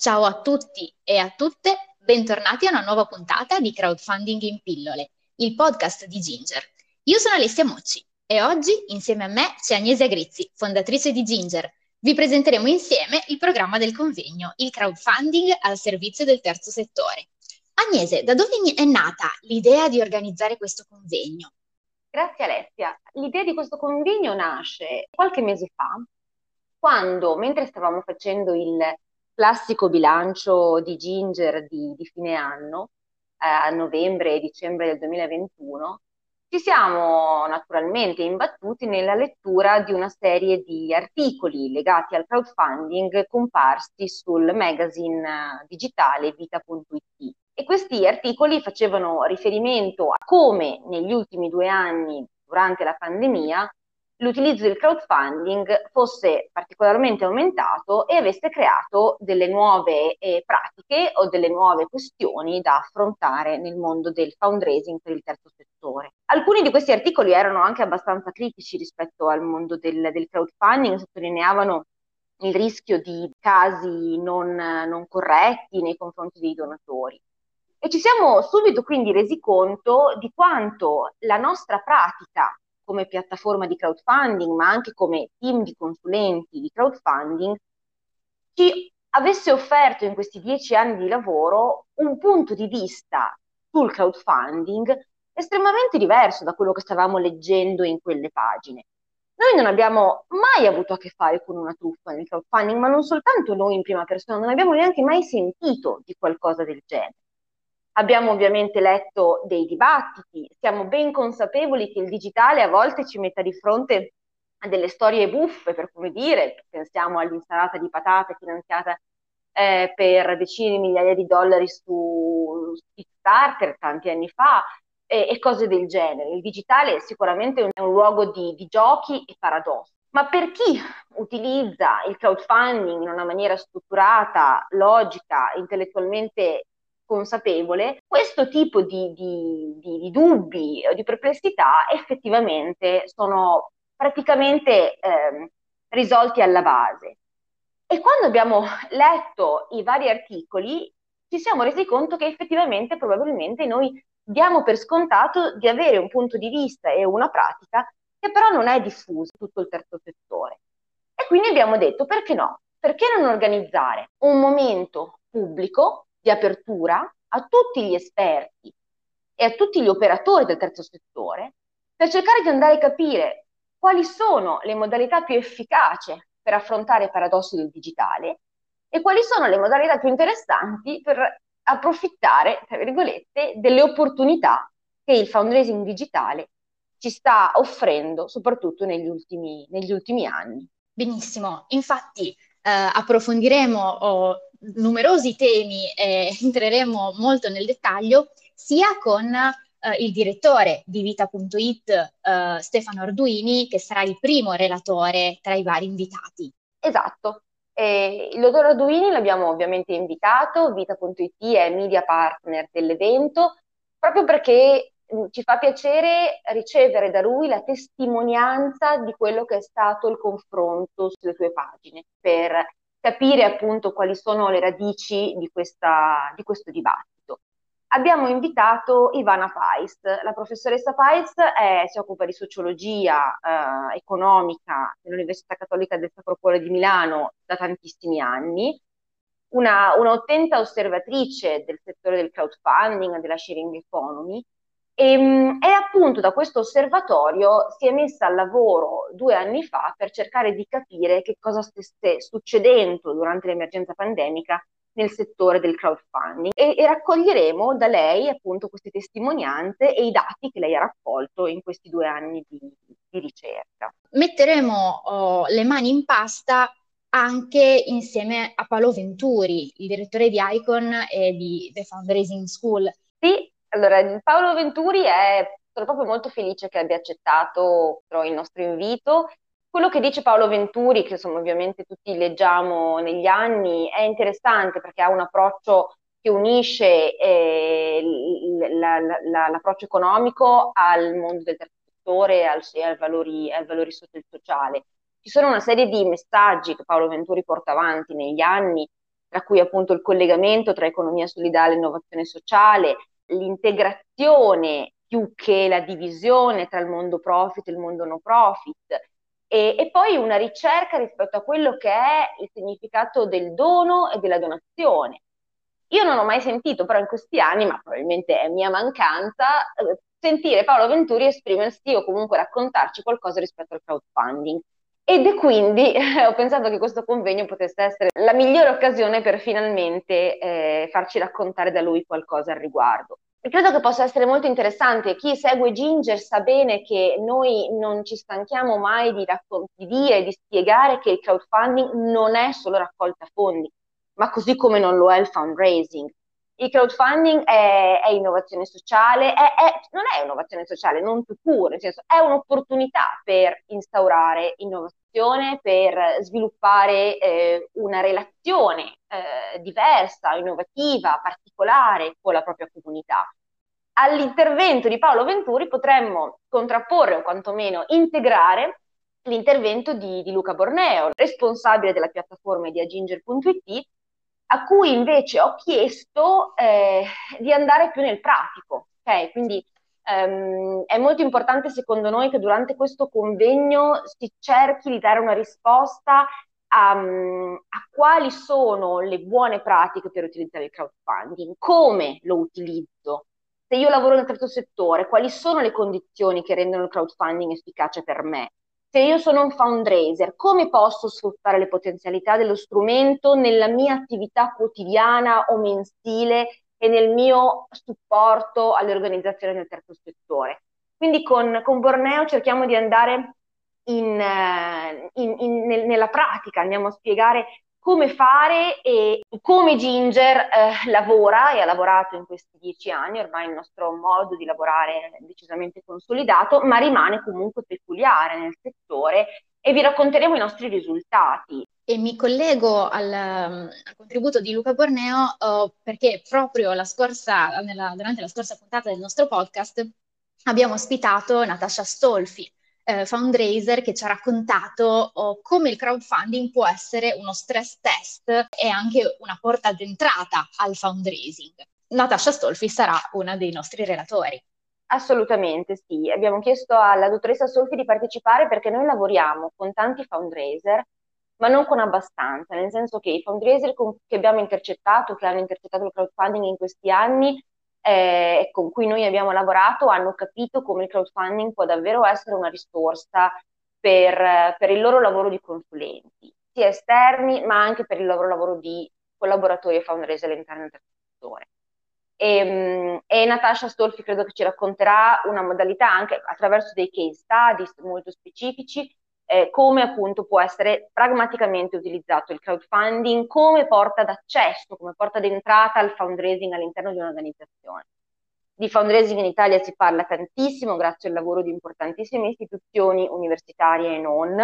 Ciao a tutti e a tutte, bentornati a una nuova puntata di Crowdfunding in pillole, il podcast di Ginger. Io sono Alessia Mocci e oggi insieme a me c'è Agnese Agrizzi, fondatrice di Ginger. Vi presenteremo insieme il programma del convegno, il crowdfunding al servizio del terzo settore. Agnese, da dove è nata l'idea di organizzare questo convegno? Grazie Alessia. L'idea di questo convegno nasce qualche mese fa, quando mentre stavamo facendo il classico bilancio di Ginger di, di fine anno, eh, a novembre e dicembre del 2021, ci siamo naturalmente imbattuti nella lettura di una serie di articoli legati al crowdfunding comparsi sul magazine digitale vita.it. E questi articoli facevano riferimento a come negli ultimi due anni, durante la pandemia, l'utilizzo del crowdfunding fosse particolarmente aumentato e avesse creato delle nuove eh, pratiche o delle nuove questioni da affrontare nel mondo del fundraising per il terzo settore. Alcuni di questi articoli erano anche abbastanza critici rispetto al mondo del, del crowdfunding, sottolineavano il rischio di casi non, non corretti nei confronti dei donatori. E ci siamo subito quindi resi conto di quanto la nostra pratica come piattaforma di crowdfunding, ma anche come team di consulenti di crowdfunding, ci avesse offerto in questi dieci anni di lavoro un punto di vista sul crowdfunding estremamente diverso da quello che stavamo leggendo in quelle pagine. Noi non abbiamo mai avuto a che fare con una truffa nel crowdfunding, ma non soltanto noi in prima persona, non abbiamo neanche mai sentito di qualcosa del genere. Abbiamo ovviamente letto dei dibattiti, siamo ben consapevoli che il digitale a volte ci metta di fronte a delle storie buffe, per come dire, pensiamo all'insalata di patate finanziata eh, per decine di migliaia di dollari su Kickstarter tanti anni fa eh, e cose del genere. Il digitale è sicuramente un, un luogo di, di giochi e paradossi. Ma per chi utilizza il crowdfunding in una maniera strutturata, logica, intellettualmente consapevole, questo tipo di, di, di, di dubbi o di perplessità effettivamente sono praticamente eh, risolti alla base. E quando abbiamo letto i vari articoli ci siamo resi conto che effettivamente probabilmente noi diamo per scontato di avere un punto di vista e una pratica che però non è diffusa in tutto il terzo settore. E quindi abbiamo detto perché no? Perché non organizzare un momento pubblico di apertura a tutti gli esperti e a tutti gli operatori del terzo settore per cercare di andare a capire quali sono le modalità più efficaci per affrontare i paradossi del digitale e quali sono le modalità più interessanti per approfittare, tra virgolette, delle opportunità che il fundraising digitale ci sta offrendo, soprattutto negli ultimi, negli ultimi anni. Benissimo, infatti eh, approfondiremo oh, numerosi temi e entreremo molto nel dettaglio, sia con eh, il direttore di Vita.it, eh, Stefano Arduini, che sarà il primo relatore tra i vari invitati. Esatto. Eh, il dottor Arduini l'abbiamo ovviamente invitato, Vita.it è media partner dell'evento, proprio perché mh, ci fa piacere ricevere da lui la testimonianza di quello che è stato il confronto sulle sue pagine, per capire appunto quali sono le radici di, questa, di questo dibattito. Abbiamo invitato Ivana Pais. La professoressa Pais è, si occupa di sociologia eh, economica nell'Università Cattolica del Sacro Cuore di Milano da tantissimi anni, una, un'attenta osservatrice del settore del crowdfunding, della sharing economy, e, ehm, e, appunto da questo osservatorio si è messa al lavoro due anni fa per cercare di capire che cosa stesse succedendo durante l'emergenza pandemica nel settore del crowdfunding e, e, raccoglieremo da lei appunto queste testimonianze e i dati che lei ha raccolto in questi due anni di, di ricerca. Metteremo oh, le mani in pasta anche insieme a Paolo Venturi, il direttore di Icon e di The Fundraising School. Sì, allora, Paolo Venturi è, sono proprio molto felice che abbia accettato il nostro invito. Quello che dice Paolo Venturi, che insomma ovviamente tutti leggiamo negli anni, è interessante perché ha un approccio che unisce eh, la, la, la, l'approccio economico al mondo del terzo settore e al, ai valori, ai valori sociali. Ci sono una serie di messaggi che Paolo Venturi porta avanti negli anni tra cui appunto il collegamento tra economia solidale e innovazione sociale, l'integrazione più che la divisione tra il mondo profit e il mondo no profit, e, e, poi una ricerca rispetto a quello che è il significato del dono e della donazione. Io non ho mai sentito, però in questi anni, ma probabilmente è mia mancanza, eh, sentire Paolo Venturi esprimersi o comunque raccontarci qualcosa rispetto al crowdfunding. Ed quindi eh, ho pensato che questo convegno potesse essere la migliore occasione per finalmente eh, farci raccontare da lui qualcosa al riguardo. Credo che possa essere molto interessante. Chi segue Ginger sa bene che noi non ci stanchiamo mai di, raccon- di dire, di spiegare che il crowdfunding non è solo raccolta fondi, ma così come non lo è il fundraising. Il crowdfunding è, è innovazione sociale, è, è, non è innovazione sociale, non pure, nel senso è un'opportunità per instaurare innovazione, per sviluppare eh, una relazione eh, diversa, innovativa, particolare con la propria comunità. All'intervento di Paolo Venturi potremmo contrapporre o quantomeno integrare l'intervento di, di Luca Borneo, responsabile della piattaforma di aginger.it, a cui invece ho chiesto eh, di andare più nel pratico. Okay? Quindi ehm, è molto importante secondo noi che durante questo convegno si cerchi di dare una risposta a, a, quali sono le buone pratiche per utilizzare il crowdfunding, come lo utilizzo, se io lavoro nel terzo settore, quali sono le condizioni che rendono il crowdfunding efficace per me, se io sono un fundraiser, come posso sfruttare le potenzialità dello strumento nella mia attività quotidiana o mensile e nel mio supporto alle organizzazioni del terzo settore? Quindi con, con Borneo cerchiamo di andare in, eh, in, in, nella pratica, andiamo a spiegare come fare e come Ginger eh, lavora e ha lavorato in questi dieci anni, ormai il nostro modo di lavorare è decisamente consolidato, ma rimane comunque peculiare nel settore e vi racconteremo i nostri risultati. E mi collego al, al contributo di Luca Borneo uh, perché proprio la scorsa, nella, durante la scorsa puntata del nostro podcast abbiamo ospitato Natasha Stolfi, eh, fundraiser che ci ha raccontato oh, come il crowdfunding può essere uno stress test e anche una porta d'entrata al fundraising. Natasha Stolfi sarà una dei nostri relatori. Assolutamente sì, abbiamo chiesto alla dottoressa Solfi di partecipare perché noi lavoriamo con tanti fundraiser, ma non con abbastanza, nel senso che i fundraiser che abbiamo intercettato, che hanno intercettato il crowdfunding in questi anni, eh, con cui noi abbiamo lavorato hanno capito come il crowdfunding può davvero essere una risorsa per, per il loro lavoro di consulenti, sia esterni ma anche per il loro lavoro di collaboratori e fundraiser all'interno del settore. E, ehm, e, Natasha Stolfi credo che ci racconterà una modalità anche attraverso dei case studies molto specifici eh, come appunto può essere pragmaticamente utilizzato il crowdfunding come porta d'accesso, come porta d'entrata al fundraising all'interno di un'organizzazione. Di fundraising in Italia si parla tantissimo grazie al lavoro di importantissime istituzioni universitarie e non,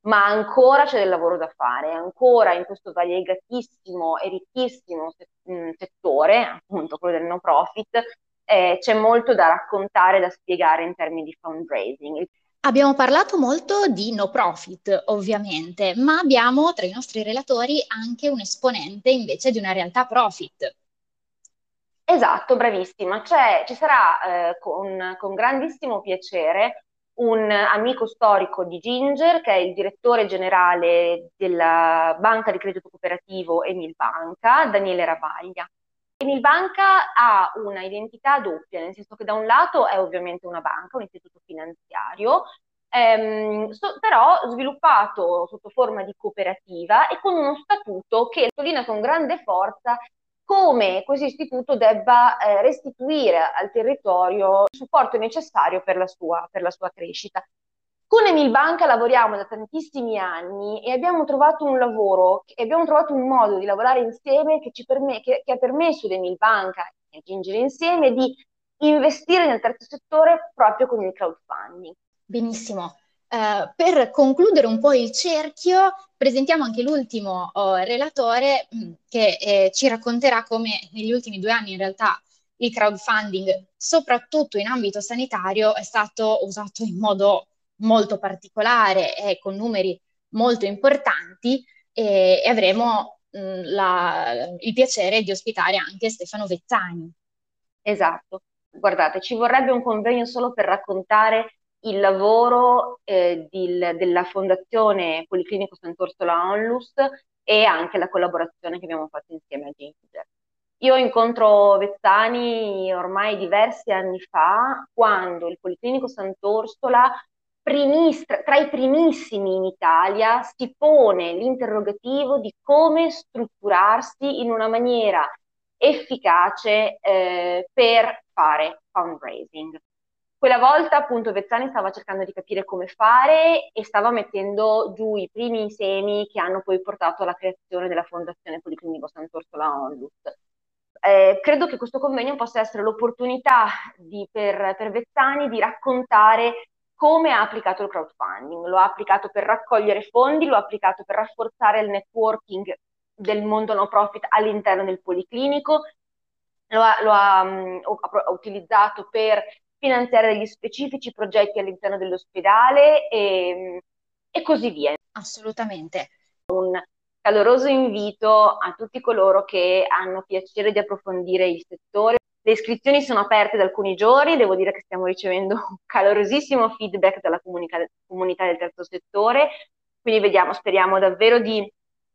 ma ancora c'è del lavoro da fare, ancora in questo variegatissimo e ricchissimo mm, settore, appunto quello del no profit, eh, c'è molto da raccontare, da spiegare in termini di fundraising. Abbiamo parlato molto di no profit, ovviamente, ma abbiamo tra i nostri relatori anche un esponente invece di una realtà profit. Esatto, bravissima. C'è, ci sarà eh, con, con, grandissimo piacere un amico storico di Ginger, che è il direttore generale della Banca di Credito Cooperativo Emil Banca, Daniele Ravaglia. Banca ha una identità doppia, nel senso che da un lato è ovviamente una banca, un istituto finanziario, ehm, so, però sviluppato sotto forma di cooperativa e con uno statuto che sottolinea con grande forza come questo istituto debba eh, restituire al territorio il supporto necessario per la sua, per la sua crescita. Con Emil Banca lavoriamo da tantissimi anni e abbiamo trovato un lavoro, abbiamo trovato un modo di lavorare insieme che, perme- che, che ha permesso ad Emil Banca e a Ginger insieme di investire nel terzo settore proprio con il crowdfunding. Benissimo. Uh, per concludere un po' il cerchio, presentiamo anche l'ultimo uh, relatore mm, che eh, ci racconterà come negli ultimi due anni in realtà il crowdfunding, soprattutto in ambito sanitario, è stato usato in modo molto particolare e con numeri molto importanti e, e avremo mh, la, il piacere di ospitare anche Stefano Vezzani. Esatto, guardate, ci vorrebbe un convegno solo per raccontare il lavoro eh, di, della Fondazione Policlinico Sant'Orsola Onlus e anche la collaborazione che abbiamo fatto insieme a Ginger. Io incontro Vezzani ormai diversi anni fa, quando il Policlinico Sant'Orsola, primis, tra i primissimi in Italia, si pone l'interrogativo di come strutturarsi in una maniera efficace eh, per fare fundraising. Quella volta appunto Vezzani stava cercando di capire come fare e stava mettendo giù i primi semi che hanno poi portato alla creazione della Fondazione Policlinico Sant'Orsola Onlus. Eh, credo che questo convegno possa essere l'opportunità di, per, per Vezzani di raccontare come ha applicato il crowdfunding. Lo ha applicato per raccogliere fondi, lo ha applicato per rafforzare il networking del mondo no profit all'interno del policlinico, lo ha, lo ha, um, ha utilizzato per finanziare degli specifici progetti all'interno dell'ospedale e, e così via. Assolutamente. Un caloroso invito a tutti coloro che hanno piacere di approfondire il settore. Le iscrizioni sono aperte da alcuni giorni, devo dire che stiamo ricevendo un calorosissimo feedback dalla comunica- comunità del terzo settore, quindi vediamo, speriamo davvero di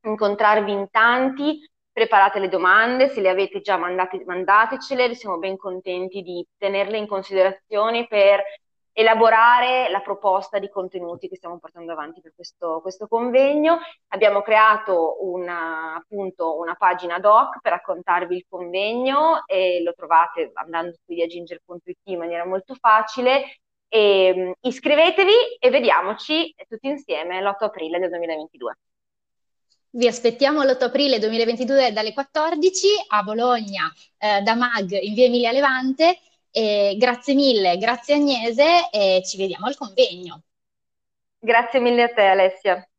incontrarvi in tanti. Preparate le domande, se le avete già mandate, mandatecele, siamo ben contenti di tenerle in considerazione per elaborare la proposta di contenuti che stiamo portando avanti per questo, questo convegno. Abbiamo creato una, appunto una pagina doc per raccontarvi il convegno e lo trovate andando su ginger.it in maniera molto facile. E, um, iscrivetevi e vediamoci tutti insieme l'8 aprile del 2022. Vi aspettiamo l'8 aprile 2022 dalle 14 a Bologna eh, da MAG in via Emilia Levante. E grazie mille, grazie Agnese e ci vediamo al convegno. Grazie mille a te Alessia.